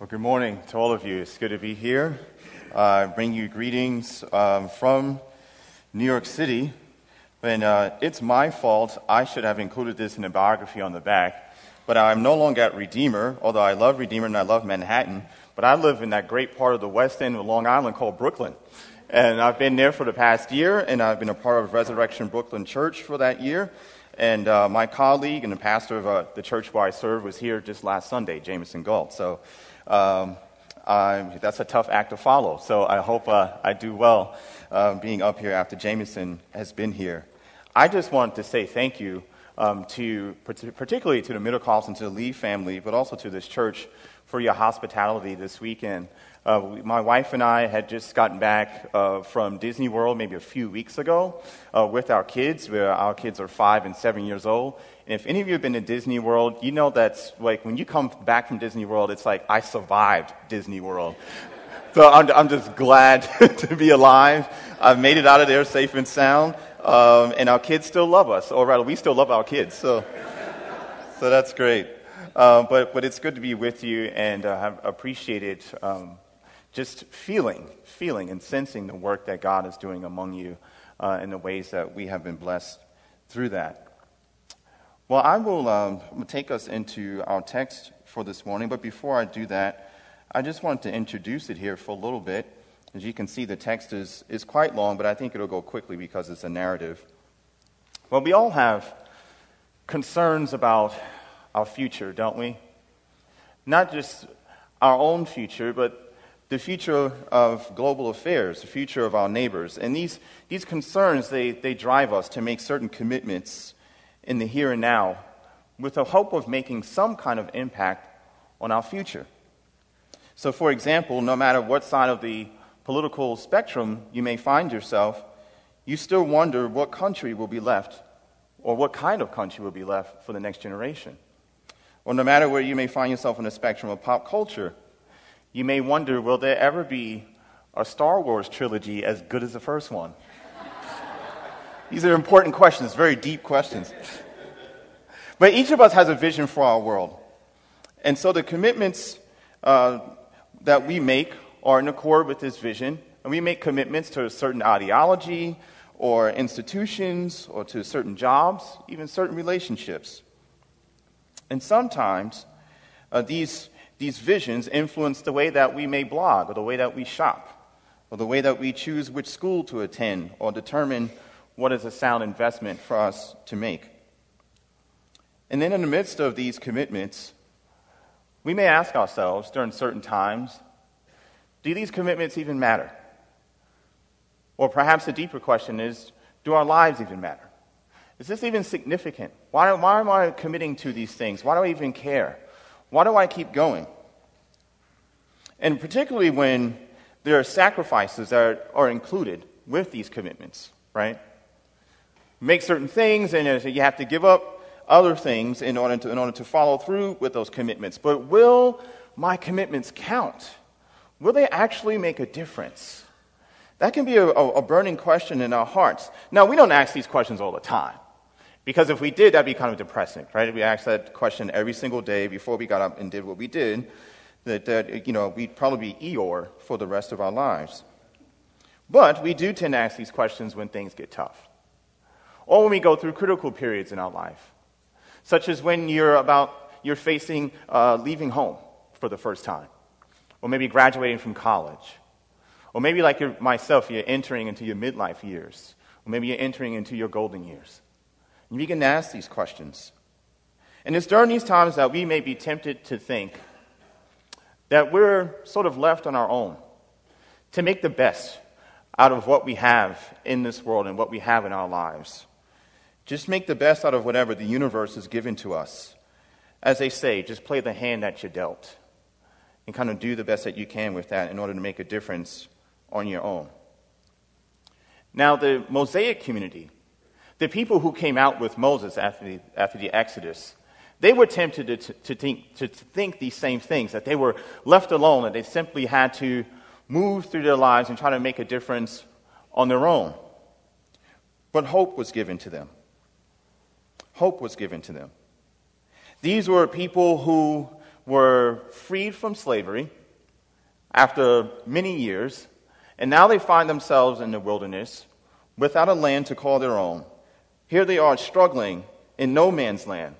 Well, good morning to all of you. It's good to be here. Uh, I bring you greetings um, from New York City. And uh, it's my fault. I should have included this in the biography on the back. But I'm no longer at Redeemer, although I love Redeemer and I love Manhattan. But I live in that great part of the West End of Long Island called Brooklyn. And I've been there for the past year, and I've been a part of Resurrection Brooklyn Church for that year. And uh, my colleague and the pastor of uh, the church where I serve was here just last Sunday, Jameson Galt. So um, that's a tough act to follow. So I hope uh, I do well uh, being up here after Jameson has been here. I just wanted to say thank you um, to, particularly to the Middle College and to the Lee family, but also to this church for your hospitality this weekend. Uh, my wife and I had just gotten back uh, from Disney World maybe a few weeks ago uh, with our kids. Our kids are five and seven years old. And if any of you have been to Disney World, you know that's like when you come back from Disney World, it's like I survived Disney World. so I'm, I'm, just glad to be alive. I've made it out of there safe and sound, um, and our kids still love us, or rather, we still love our kids. So, so that's great. Uh, but, but it's good to be with you and uh, have appreciated um, just feeling, feeling and sensing the work that God is doing among you uh, in the ways that we have been blessed through that. Well, I will um, take us into our text for this morning, but before I do that, I just want to introduce it here for a little bit. As you can see, the text is, is quite long, but I think it'll go quickly because it's a narrative. Well, we all have concerns about our future, don't we? Not just our own future, but the future of global affairs, the future of our neighbors. And these, these concerns, they, they drive us to make certain commitments in the here and now with the hope of making some kind of impact on our future. So, for example, no matter what side of the political spectrum you may find yourself, you still wonder what country will be left or what kind of country will be left for the next generation. Or no matter where you may find yourself in the spectrum of pop culture, you may wonder will there ever be a Star Wars trilogy as good as the first one? These are important questions, very deep questions. But each of us has a vision for our world. And so the commitments uh, that we make are in accord with this vision. And we make commitments to a certain ideology or institutions or to certain jobs, even certain relationships. And sometimes uh, these, these visions influence the way that we may blog, or the way that we shop, or the way that we choose which school to attend, or determine what is a sound investment for us to make. And then, in the midst of these commitments, we may ask ourselves during certain times do these commitments even matter? Or perhaps a deeper question is do our lives even matter? Is this even significant? Why, why am I committing to these things? Why do I even care? Why do I keep going? And particularly when there are sacrifices that are included with these commitments, right? Make certain things, and you have to give up other things in order to, in order to follow through with those commitments. But will my commitments count? Will they actually make a difference? That can be a, a, burning question in our hearts. Now, we don't ask these questions all the time. Because if we did, that'd be kind of depressing, right? If we asked that question every single day before we got up and did what we did, that, that you know, we'd probably be Eeyore for the rest of our lives. But we do tend to ask these questions when things get tough. Or when we go through critical periods in our life, such as when you're about, you're facing uh, leaving home for the first time, or maybe graduating from college, or maybe like myself, you're entering into your midlife years, or maybe you're entering into your golden years. You begin to ask these questions. And it's during these times that we may be tempted to think that we're sort of left on our own to make the best out of what we have in this world and what we have in our lives. Just make the best out of whatever the universe has given to us. As they say, just play the hand that you're dealt and kind of do the best that you can with that in order to make a difference on your own. Now, the Mosaic community the people who came out with Moses after the, after the Exodus, they were tempted to, to, think, to think these same things, that they were left alone, that they simply had to move through their lives and try to make a difference on their own. But hope was given to them. Hope was given to them. These were people who were freed from slavery after many years, and now they find themselves in the wilderness without a land to call their own. Here they are struggling in no man's land.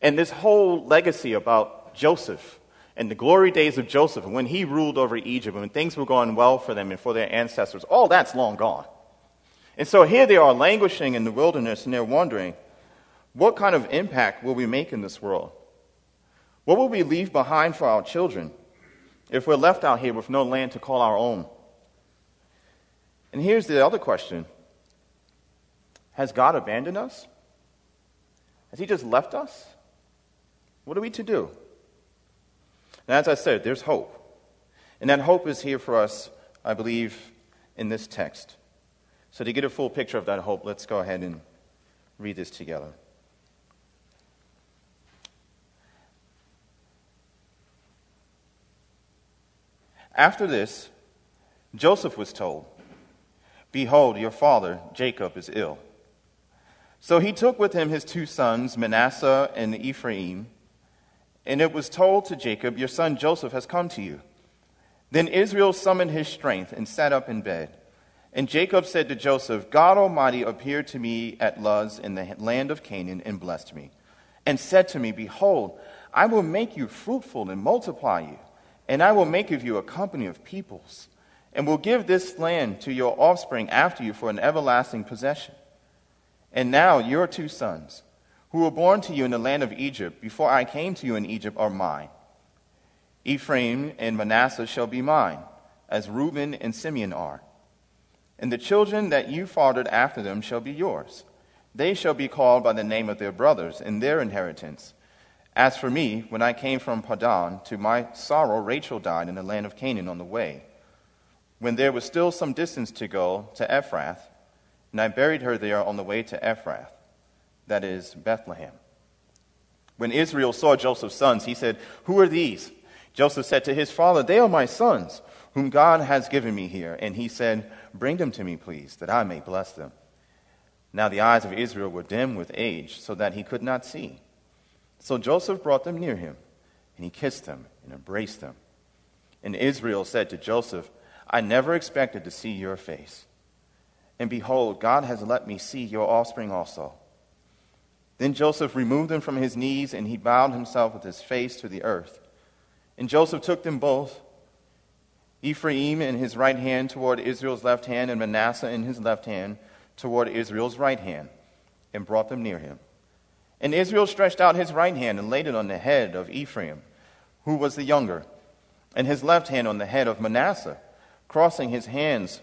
And this whole legacy about Joseph and the glory days of Joseph when he ruled over Egypt and when things were going well for them and for their ancestors, all that's long gone. And so here they are languishing in the wilderness and they're wondering, what kind of impact will we make in this world? What will we leave behind for our children if we're left out here with no land to call our own? And here's the other question Has God abandoned us? Has He just left us? What are we to do? And as I said, there's hope. And that hope is here for us, I believe, in this text. So, to get a full picture of that hope, let's go ahead and read this together. After this, Joseph was told, Behold, your father, Jacob, is ill. So he took with him his two sons, Manasseh and Ephraim, and it was told to Jacob, Your son Joseph has come to you. Then Israel summoned his strength and sat up in bed. And Jacob said to Joseph, God Almighty appeared to me at Luz in the land of Canaan and blessed me, and said to me, Behold, I will make you fruitful and multiply you, and I will make of you a company of peoples, and will give this land to your offspring after you for an everlasting possession. And now your two sons, who were born to you in the land of Egypt before I came to you in Egypt, are mine. Ephraim and Manasseh shall be mine, as Reuben and Simeon are and the children that you fathered after them shall be yours. They shall be called by the name of their brothers in their inheritance. As for me, when I came from Padan, to my sorrow, Rachel died in the land of Canaan on the way. When there was still some distance to go to Ephrath, and I buried her there on the way to Ephrath, that is, Bethlehem. When Israel saw Joseph's sons, he said, Who are these? Joseph said to his father, They are my sons, whom God has given me here. And he said, Bring them to me, please, that I may bless them. Now the eyes of Israel were dim with age, so that he could not see. So Joseph brought them near him, and he kissed them and embraced them. And Israel said to Joseph, I never expected to see your face. And behold, God has let me see your offspring also. Then Joseph removed them from his knees, and he bowed himself with his face to the earth. And Joseph took them both Ephraim in his right hand toward Israel's left hand, and Manasseh in his left hand toward Israel's right hand, and brought them near him. And Israel stretched out his right hand and laid it on the head of Ephraim, who was the younger, and his left hand on the head of Manasseh, crossing his hands,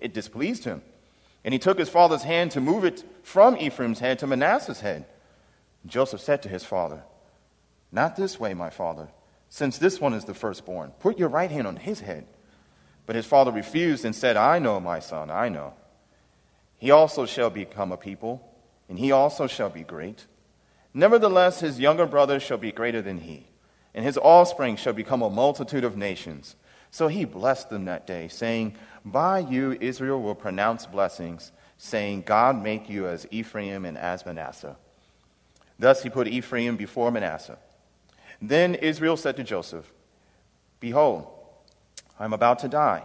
it displeased him. And he took his father's hand to move it from Ephraim's head to Manasseh's head. Joseph said to his father, Not this way, my father, since this one is the firstborn. Put your right hand on his head. But his father refused and said, I know, my son, I know. He also shall become a people, and he also shall be great. Nevertheless, his younger brother shall be greater than he, and his offspring shall become a multitude of nations. So he blessed them that day, saying, By you Israel will pronounce blessings, saying, God make you as Ephraim and as Manasseh. Thus he put Ephraim before Manasseh. Then Israel said to Joseph, Behold, I'm about to die.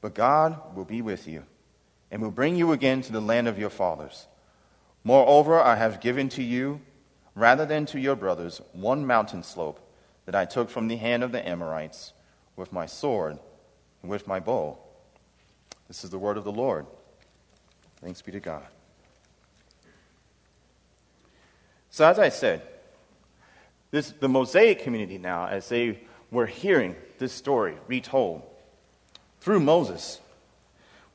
But God will be with you and will bring you again to the land of your fathers. Moreover, I have given to you, rather than to your brothers, one mountain slope that I took from the hand of the Amorites with my sword and with my bow. This is the word of the Lord. Thanks be to God. So, as I said, this, the Mosaic community now, as they were hearing this story retold through Moses.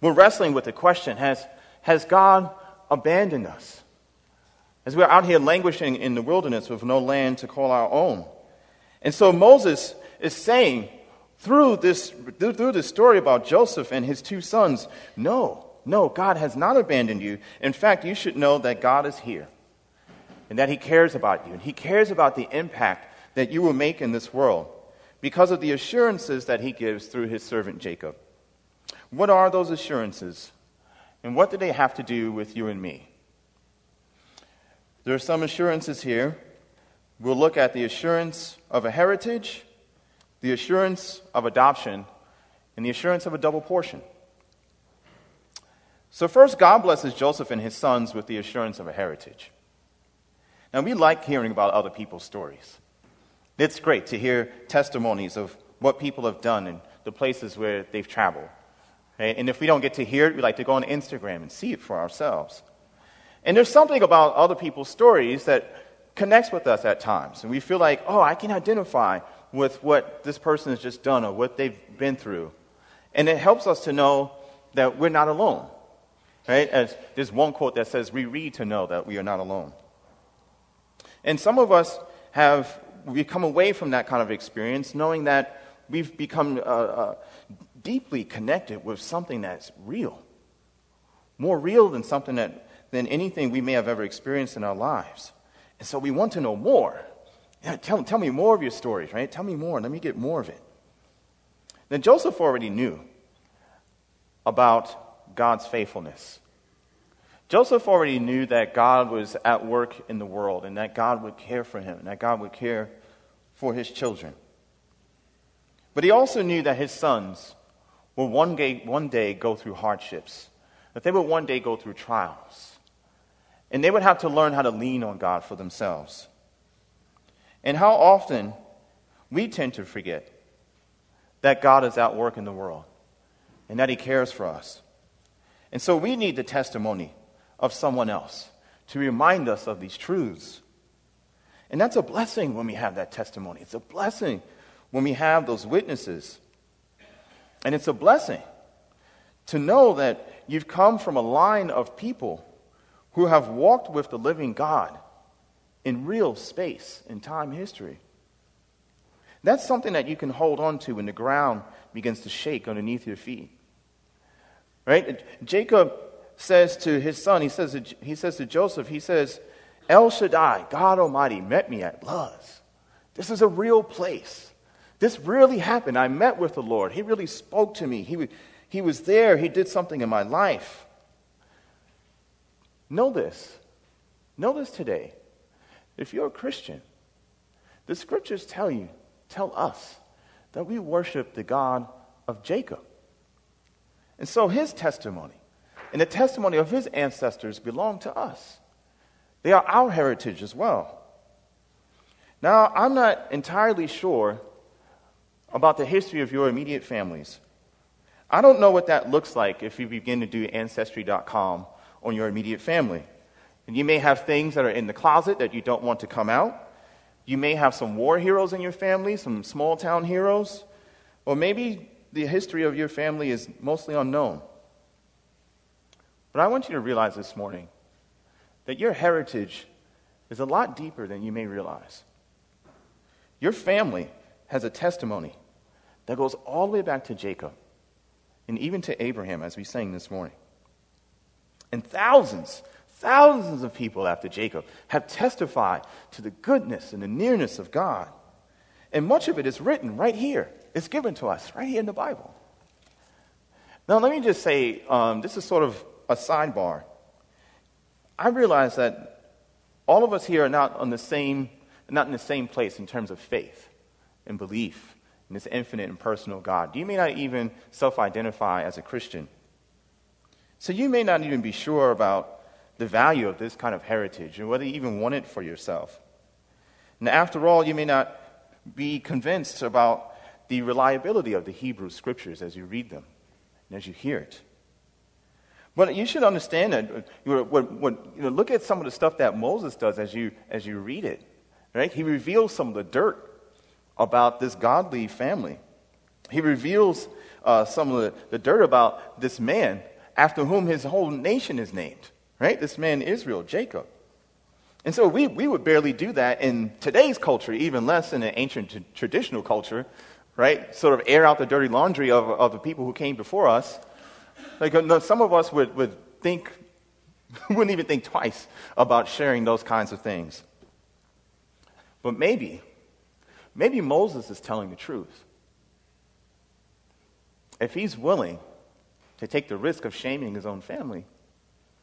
We're wrestling with the question has, has God abandoned us? As we're out here languishing in the wilderness with no land to call our own. And so Moses is saying through this, through this story about Joseph and his two sons, no, no, God has not abandoned you. In fact, you should know that God is here and that He cares about you. And He cares about the impact that you will make in this world because of the assurances that He gives through His servant Jacob. What are those assurances? And what do they have to do with you and me? There are some assurances here. We'll look at the assurance of a heritage, the assurance of adoption, and the assurance of a double portion. So, first, God blesses Joseph and his sons with the assurance of a heritage. Now, we like hearing about other people's stories. It's great to hear testimonies of what people have done and the places where they've traveled. And if we don't get to hear it, we like to go on Instagram and see it for ourselves. And there's something about other people's stories that connects with us at times. And we feel like, oh, I can identify with what this person has just done or what they've been through. And it helps us to know that we're not alone. Right? As there's one quote that says, We read to know that we are not alone. And some of us have we come away from that kind of experience knowing that we've become uh, uh, deeply connected with something that's real, more real than something that than anything we may have ever experienced in our lives. And so we want to know more. Yeah, tell, tell me more of your stories, right? Tell me more. Let me get more of it. Then Joseph already knew about God's faithfulness. Joseph already knew that God was at work in the world and that God would care for him and that God would care for his children. But he also knew that his sons will one day, one day go through hardships, that they would one day go through trials, and they would have to learn how to lean on God for themselves. And how often we tend to forget that God is at work in the world and that he cares for us. And so we need the testimony of someone else to remind us of these truths. And that's a blessing when we have that testimony. It's a blessing when we have those witnesses. And it's a blessing to know that you've come from a line of people who have walked with the living God in real space in time history. That's something that you can hold on to when the ground begins to shake underneath your feet. Right? Jacob says to his son, he says to, he says to Joseph, he says, El Shaddai, God Almighty, met me at Luz. This is a real place. This really happened. I met with the Lord. He really spoke to me. He, he was there. He did something in my life. Know this. Know this today. If you're a Christian, the scriptures tell you, tell us, that we worship the God of Jacob. And so his testimony and the testimony of his ancestors belong to us. They are our heritage as well. Now, I'm not entirely sure about the history of your immediate families. I don't know what that looks like if you begin to do Ancestry.com on your immediate family. And you may have things that are in the closet that you don't want to come out. You may have some war heroes in your family, some small town heroes. Or maybe the history of your family is mostly unknown. But I want you to realize this morning that your heritage is a lot deeper than you may realize. Your family has a testimony that goes all the way back to Jacob and even to Abraham, as we sang this morning. And thousands, thousands of people after Jacob have testified to the goodness and the nearness of God. And much of it is written right here. It's given to us right here in the Bible. Now, let me just say um, this is sort of a sidebar. I realize that all of us here are not on the same, not in the same place in terms of faith and belief in this infinite and personal God. You may not even self-identify as a Christian. So you may not even be sure about the value of this kind of heritage and whether you even want it for yourself. And after all, you may not be convinced about the reliability of the Hebrew scriptures as you read them and as you hear it. But you should understand that. You know, look at some of the stuff that Moses does as you, as you read it. Right? He reveals some of the dirt about this godly family. He reveals uh, some of the, the dirt about this man after whom his whole nation is named. Right? This man, Israel, Jacob. And so we, we would barely do that in today's culture, even less in an ancient t- traditional culture, right? Sort of air out the dirty laundry of, of the people who came before us. Like, uh, some of us would, would think, wouldn't even think twice about sharing those kinds of things. But maybe, maybe Moses is telling the truth. If he's willing to take the risk of shaming his own family,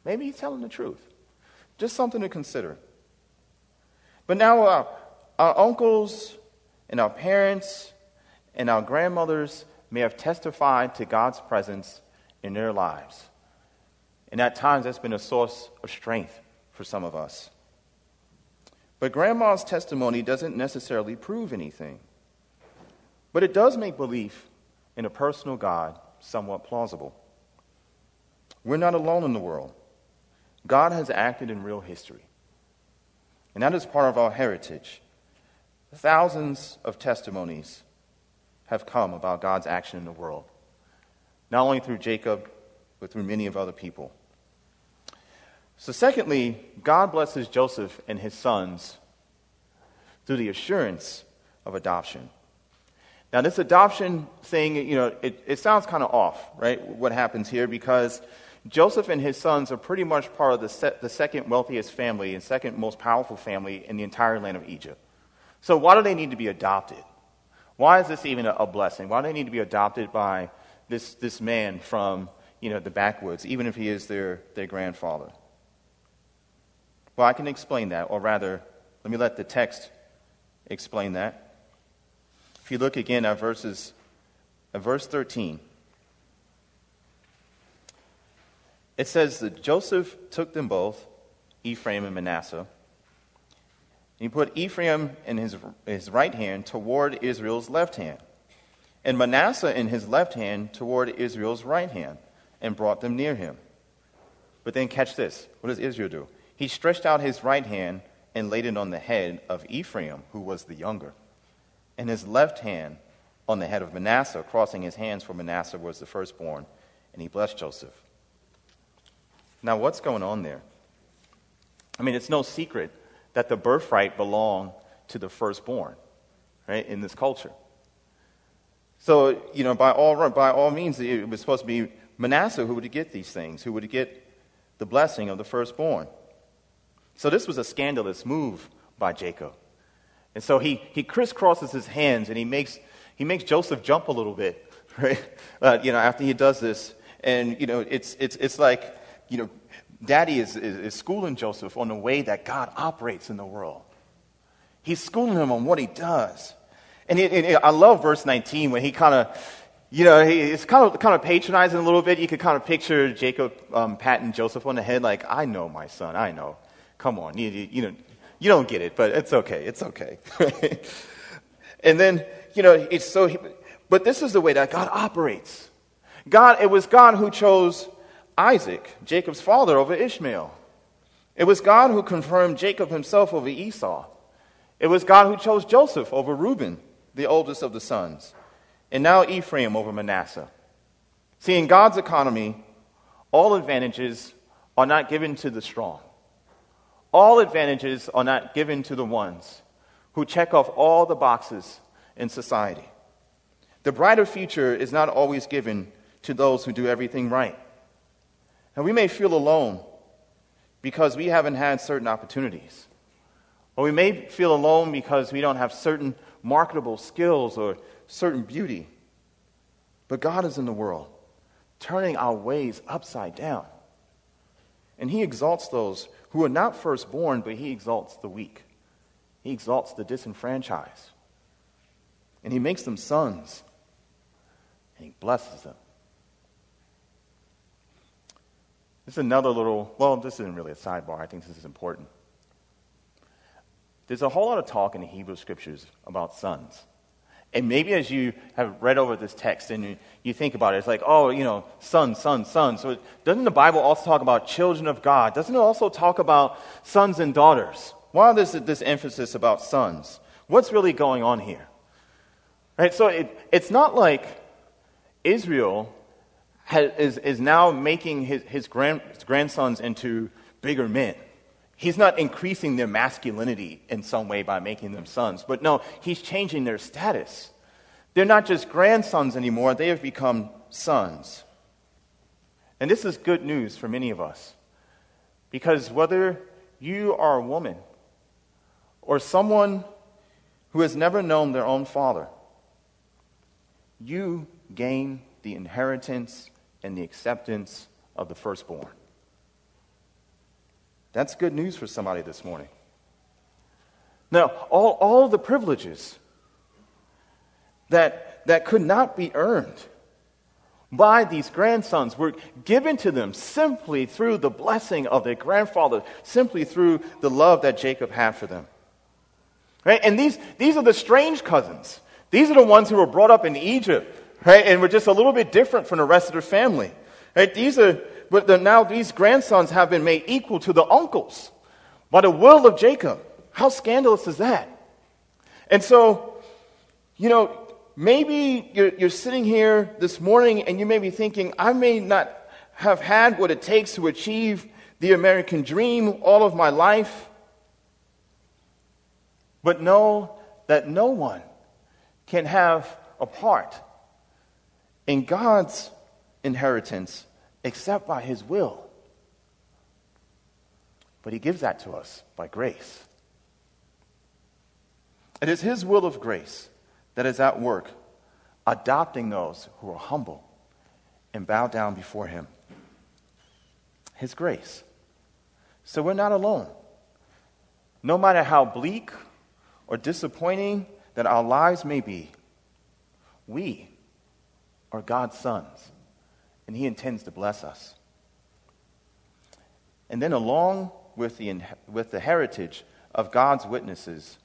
maybe he's telling the truth. Just something to consider. But now uh, our uncles and our parents and our grandmothers may have testified to God's presence in their lives. And at times that's been a source of strength for some of us. But grandma's testimony doesn't necessarily prove anything. But it does make belief in a personal God somewhat plausible. We're not alone in the world. God has acted in real history. And that is part of our heritage. Thousands of testimonies have come about God's action in the world, not only through Jacob, but through many of other people. So, secondly, God blesses Joseph and his sons through the assurance of adoption. Now, this adoption thing, you know, it, it sounds kind of off, right? What happens here, because Joseph and his sons are pretty much part of the, se- the second wealthiest family and second most powerful family in the entire land of Egypt. So, why do they need to be adopted? Why is this even a, a blessing? Why do they need to be adopted by this, this man from you know, the backwoods, even if he is their, their grandfather? Well, I can explain that, or rather, let me let the text explain that. If you look again at verses, at verse 13. It says that Joseph took them both, Ephraim and Manasseh. He put Ephraim in his, his right hand toward Israel's left hand, and Manasseh in his left hand toward Israel's right hand, and brought them near him. But then catch this. What does Israel do? He stretched out his right hand and laid it on the head of Ephraim, who was the younger, and his left hand on the head of Manasseh, crossing his hands, for Manasseh was the firstborn, and he blessed Joseph. Now, what's going on there? I mean, it's no secret that the birthright belonged to the firstborn, right, in this culture. So, you know, by all, by all means, it was supposed to be Manasseh who would get these things, who would get the blessing of the firstborn. So, this was a scandalous move by Jacob. And so he, he crisscrosses his hands and he makes, he makes Joseph jump a little bit, right? Uh, you know, after he does this. And, you know, it's, it's, it's like you know, daddy is, is, is schooling Joseph on the way that God operates in the world. He's schooling him on what he does. And, and I love verse 19 when he kind of, you know, he's kind of, kind of patronizing a little bit. You could kind of picture Jacob um, patting Joseph on the head, like, I know, my son, I know. Come on, you, you, you know, you don't get it, but it's okay, it's okay. and then, you know, it's so, but this is the way that God operates. God, it was God who chose Isaac, Jacob's father, over Ishmael. It was God who confirmed Jacob himself over Esau. It was God who chose Joseph over Reuben, the oldest of the sons, and now Ephraim over Manasseh. See, in God's economy, all advantages are not given to the strong. All advantages are not given to the ones who check off all the boxes in society. The brighter future is not always given to those who do everything right. And we may feel alone because we haven't had certain opportunities. Or we may feel alone because we don't have certain marketable skills or certain beauty. But God is in the world, turning our ways upside down. And He exalts those who are not firstborn, but He exalts the weak. He exalts the disenfranchised. And He makes them sons. And He blesses them. This is another little, well, this isn't really a sidebar. I think this is important. There's a whole lot of talk in the Hebrew scriptures about sons. And maybe as you have read over this text and you, you think about it, it's like, oh, you know, son, son, son. So doesn't the Bible also talk about children of God? Doesn't it also talk about sons and daughters? Why is this emphasis about sons? What's really going on here? Right? So it, it's not like Israel has, is, is now making his, his, grand, his grandsons into bigger men, He's not increasing their masculinity in some way by making them sons, but no, he's changing their status. They're not just grandsons anymore, they have become sons. And this is good news for many of us. Because whether you are a woman or someone who has never known their own father, you gain the inheritance and the acceptance of the firstborn. That's good news for somebody this morning. Now, all, all the privileges that, that could not be earned by these grandsons were given to them simply through the blessing of their grandfather, simply through the love that Jacob had for them. Right? And these, these are the strange cousins. These are the ones who were brought up in Egypt, right? And we're just a little bit different from the rest of the family. Right? These are, but the, now these grandsons have been made equal to the uncles by the will of Jacob. How scandalous is that? And so, you know, maybe you're, you're sitting here this morning and you may be thinking, I may not have had what it takes to achieve the American dream all of my life, but know that no one can have a part in God's inheritance except by His will. But He gives that to us by grace. It is His will of grace that is at work, adopting those who are humble and bow down before Him. His grace. So we're not alone. No matter how bleak or disappointing that our lives may be, we are God's sons, and He intends to bless us. And then, along with the, with the heritage of God's witnesses,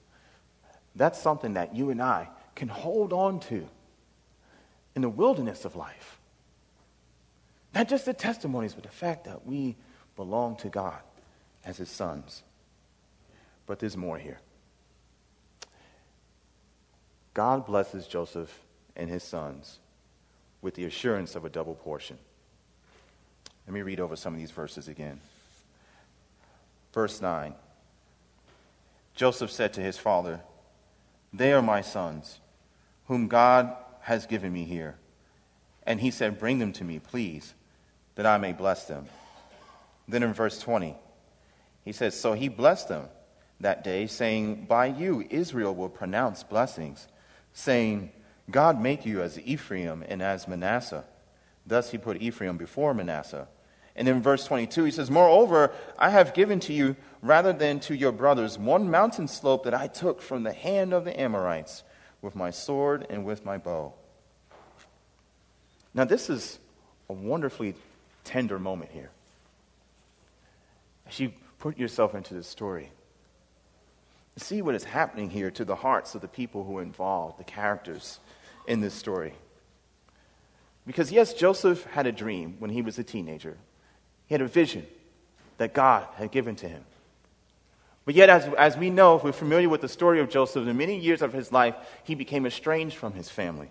that's something that you and I can hold on to in the wilderness of life. Not just the testimonies, but the fact that we belong to God as His sons. But there's more here. God blesses Joseph and his sons with the assurance of a double portion. Let me read over some of these verses again. Verse 9 Joseph said to his father, They are my sons, whom God has given me here. And he said, Bring them to me, please, that I may bless them. Then in verse 20, he says, So he blessed them that day, saying, By you Israel will pronounce blessings, saying, God make you as Ephraim and as Manasseh. Thus he put Ephraim before Manasseh. And in verse 22, he says, Moreover, I have given to you, rather than to your brothers, one mountain slope that I took from the hand of the Amorites with my sword and with my bow. Now, this is a wonderfully tender moment here. As you put yourself into this story, see what is happening here to the hearts of the people who are involved, the characters in this story. Because, yes, Joseph had a dream when he was a teenager, he had a vision that God had given to him. But yet, as, as we know, if we're familiar with the story of Joseph, in many years of his life, he became estranged from his family,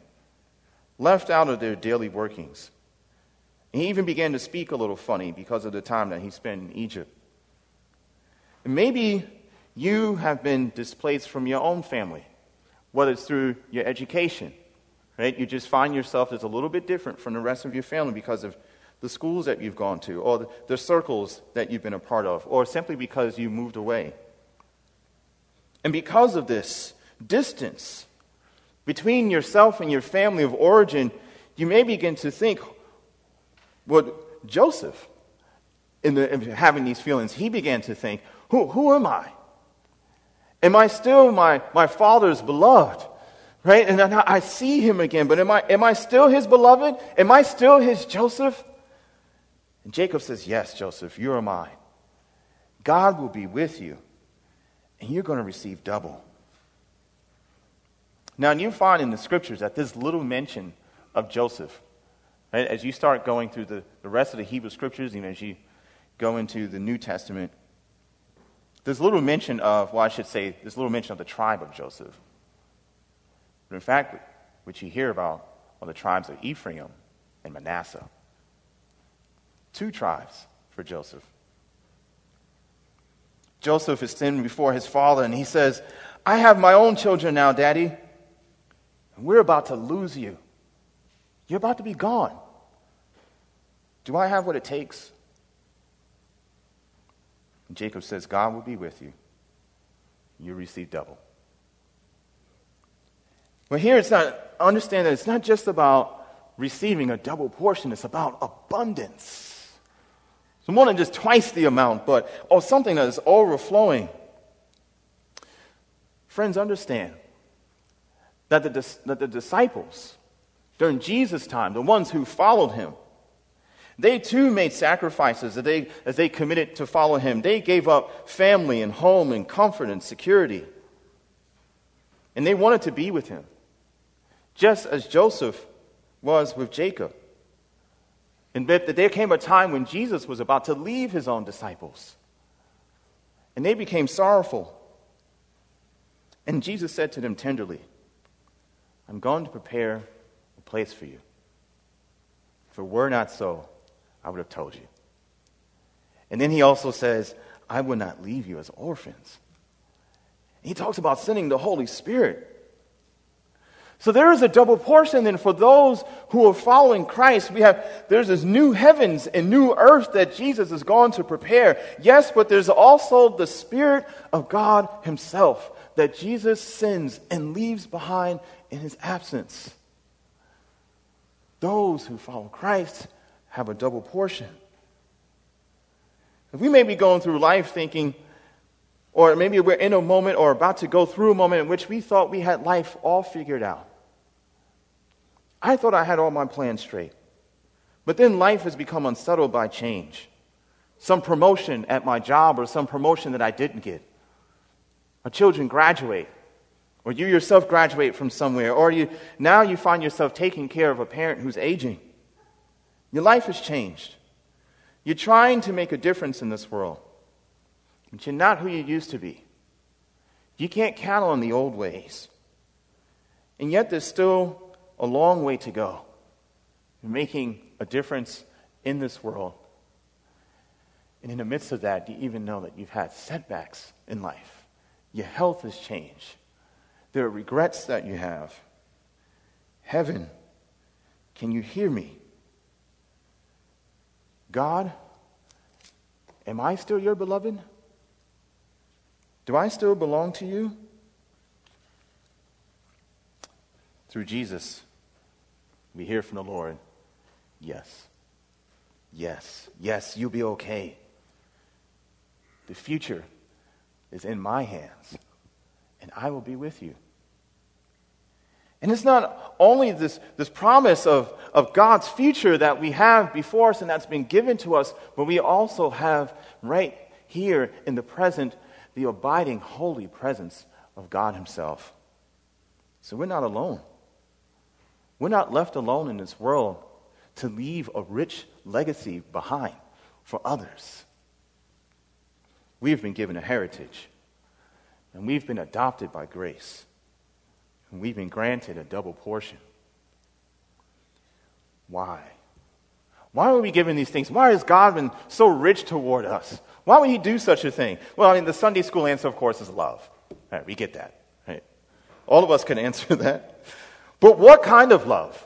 left out of their daily workings. He even began to speak a little funny because of the time that he spent in Egypt. And maybe you have been displaced from your own family, whether it's through your education Right? You just find yourself as a little bit different from the rest of your family because of the schools that you've gone to, or the, circles that you've been a part of, or simply because you moved away. And because of this distance between yourself and your family of origin, you may begin to think, what Joseph, in, the, in having these feelings, he began to think, who, who am I? Am I still my, my father's beloved? Right? And I see him again, but am I, am I still his beloved? Am I still his Joseph? And Jacob says, Yes, Joseph, you are mine. God will be with you, and you're going to receive double. Now, you find in the scriptures that there's little mention of Joseph. Right? As you start going through the, the rest of the Hebrew scriptures, even as you go into the New Testament, there's little mention of, well, I should say, there's little mention of the tribe of Joseph. But in fact, which you hear about are the tribes of Ephraim and Manasseh. Two tribes for Joseph. Joseph is standing before his father and he says, I have my own children now, Daddy. And we're about to lose you. You're about to be gone. Do I have what it takes? And Jacob says, God will be with you. You receive double. But here it's not, understand that it's not just about receiving a double portion, it's about abundance. So more than just twice the amount, but or something that is overflowing. Friends, understand that the, that the disciples during Jesus' time, the ones who followed him, they too made sacrifices as they, as they committed to follow him. They gave up family and home and comfort and security. And they wanted to be with him, just as Joseph was with Jacob. And that there came a time when Jesus was about to leave his own disciples. And they became sorrowful. And Jesus said to them tenderly, I'm going to prepare a place for you. If it were not so, I would have told you. And then he also says, I will not leave you as orphans. He talks about sending the Holy Spirit. So there is a double portion then for those who are following Christ. We have, there's this new heavens and new earth that Jesus is going to prepare. Yes, but there's also the Spirit of God Himself that Jesus sends and leaves behind in His absence. Those who follow Christ have a double portion. We may be going through life thinking, or maybe we're in a moment or about to go through a moment in which we thought we had life all figured out. I thought I had all my plans straight. But then life has become unsettled by change. Some promotion at my job or some promotion that I didn't get. Our children graduate. Or you yourself graduate from somewhere. Or you, now you find yourself taking care of a parent who's aging. Your life has changed. You're trying to make a difference in this world. But you're not who you used to be. You can't count on the old ways. And yet there's still a long way to go in making a difference in this world. And in the midst of that, you even know that you've had setbacks in life? Your health has changed. There are regrets that you have. Heaven, can you hear me? God, am I still your beloved? Do I still belong to you? Through Jesus, we hear from the Lord yes, yes, yes, you'll be okay. The future is in my hands, and I will be with you. And it's not only this, this promise of, of God's future that we have before us and that's been given to us, but we also have right here in the present the abiding holy presence of God Himself. So we're not alone. We're not left alone in this world to leave a rich legacy behind for others. We've been given a heritage, and we've been adopted by grace, and we've been granted a double portion. Why? Why are we given these things? Why has God been so rich toward us? Why would He do such a thing? Well, I mean, the Sunday school answer, of course, is love. Right, we get that. Right? All of us can answer that. But what kind of love?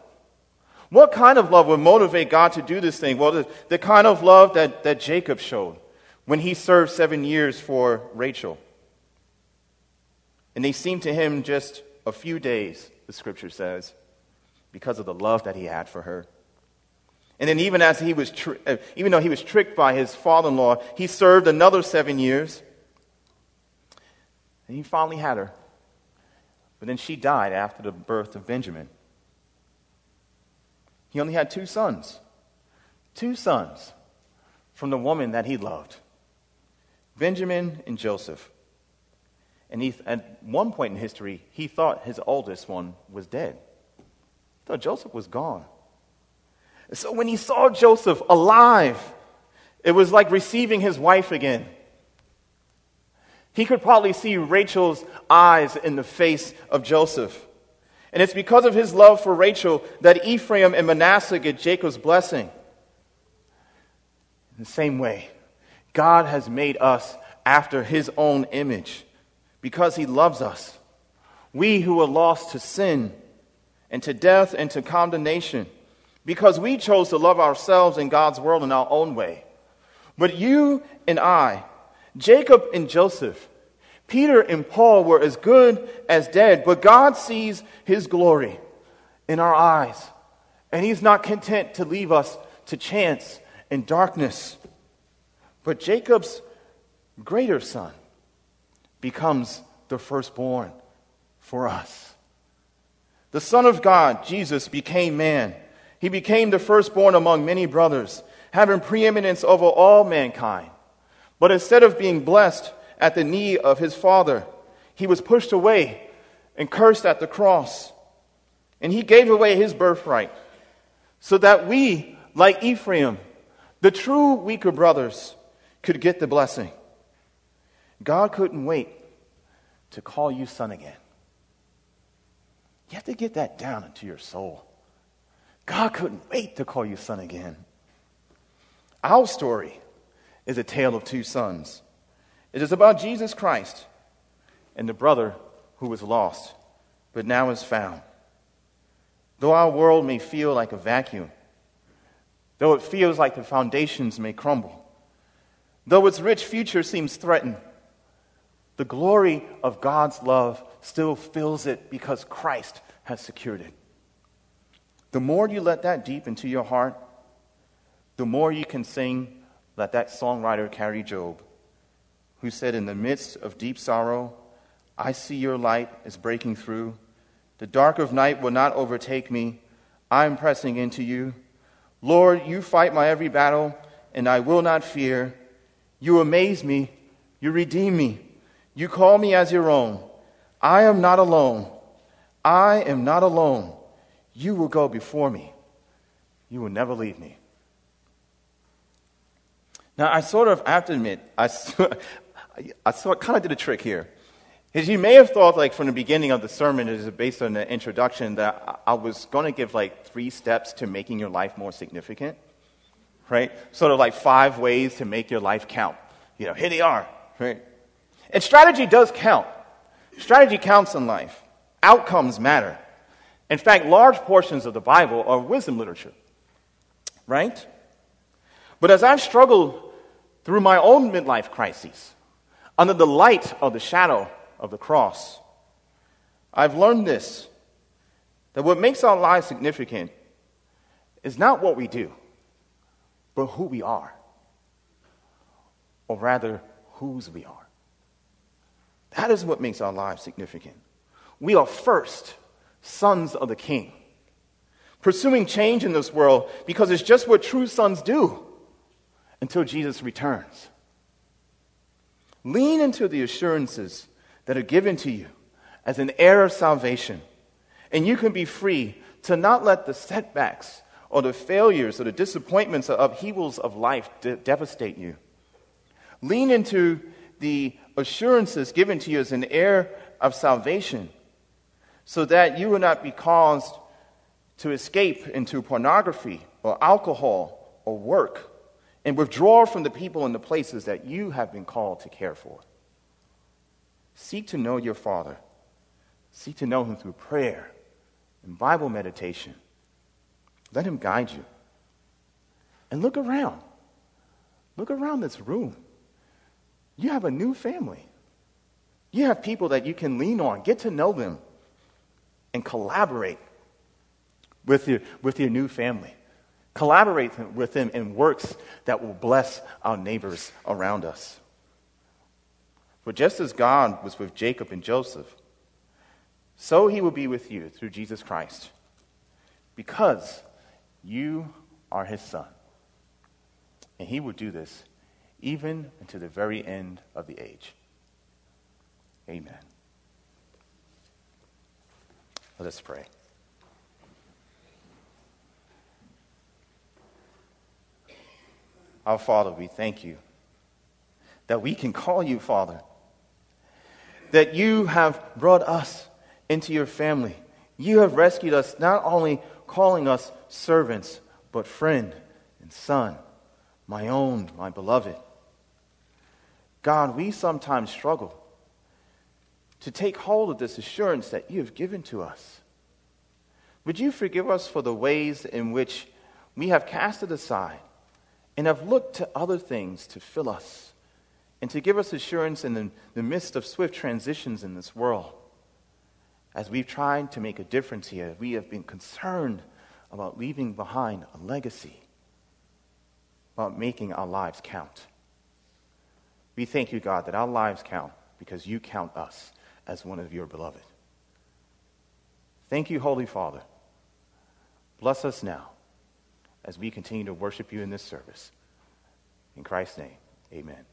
What kind of love would motivate God to do this thing? Well, the, the kind of love that, that Jacob showed when he served seven years for Rachel. And they seemed to him just a few days, the scripture says, because of the love that he had for her. And then, even as he was, uh, even though he was tricked by his father-in-law, he served another seven years. And he finally had her. But then she died after the birth of Benjamin. He only had two sons. Two sons from the woman that he loved Benjamin and Joseph. And he, at one point in history, he thought his oldest one was dead. He thought Joseph was gone. So when he saw Joseph alive, it was like receiving his wife again. He could probably see Rachel's eyes in the face of Joseph. And it's because of his love for Rachel that Ephraim and Manasseh get Jacob's blessing. In the same way, God has made us after his own image because he loves us. We who were lost to sin and to death and to condemnation because we chose to love ourselves and God's world in our own way. But you and I, Jacob and Joseph, Peter and Paul were as good as dead, but God sees his glory in our eyes, and he's not content to leave us to chance and darkness. But Jacob's greater son becomes the firstborn for us. The Son of God, Jesus, became man. He became the firstborn among many brothers, having preeminence over all mankind. But instead of being blessed at the knee of his father, he was pushed away and cursed at the cross. And he gave away his birthright so that we, like Ephraim, the true weaker brothers, could get the blessing. God couldn't wait to call you son again. You have to get that down into your soul. God couldn't wait to call you son again. Our story is a tale of two sons. It is about Jesus Christ and the brother who was lost, but now is found. Though our world may feel like a vacuum, though it feels like the foundations may crumble, though its rich future seems threatened, the glory of God's love still fills it because Christ has secured it. The more you let that deep into your heart, the more you can sing, let that songwriter Kari Jobe, who said, In the midst of deep sorrow, I see your light is breaking through. The dark of night will not overtake me. I am pressing into you. Lord, you fight my every battle, and I will not fear. You amaze me. You redeem me. You call me as your own. I am not alone. I am not alone. You will go before me. You will never leave me. Now, I sort of, I have to admit, I, I sort kind of did a trick here. As you may have thought, like from the beginning of the sermon, it is based on the introduction, that I was going to give like three steps to making your life more significant, right? Sort of like five ways to make your life count. You know, here they are, right? And strategy does count. Strategy counts in life. Outcomes matter. In fact, large portions of the Bible are wisdom literature, right? But as I've struggled through my own midlife crises, under the light of the shadow of the cross, I've learned this that what makes our lives significant is not what we do, but who we are, or rather, whose we are. That is what makes our lives significant. We are first sons of the King, pursuing change in this world because it's just what true sons do until Jesus returns. Lean into the assurances that are given to you as an heir of salvation, and you can be free to not let the setbacks or the failures or the disappointments or upheavals of life de- devastate you. Lean into the assurances given to you as an heir of salvation so that you will not be caused to escape into pornography or alcohol or work and withdraw from the people and the places that you have been called to care for. Seek to know your Father. Seek to know Him through prayer and Bible meditation. Let Him guide you. And look around. Look around this room. You have a new family. You have people that you can lean on, get to know them, and collaborate with your, with your new family. Collaborate with them in works that will bless our neighbors around us. For just as God was with Jacob and Joseph, so he will be with you through Jesus Christ, because you are his son. And he will do this even until the very end of the age. Amen. Let us pray. Our Father, we thank you that we can call you Father, that you have brought us into your family. You have rescued us, not only calling us servants, but friend and son, my own, my beloved. God, we sometimes struggle to take hold of this assurance that you have given to us. Would you forgive us for the ways in which we have cast it aside and have looked to other things to fill us and to give us assurance in the, the midst of swift transitions in this world? As we've tried to make a difference here, we have been concerned about leaving behind a legacy, about making our lives count. We thank you, God, that our lives count because you count us as one of your beloved. Thank you, Holy Father. Bless us now as we continue to worship you in this service. In Christ's name, amen.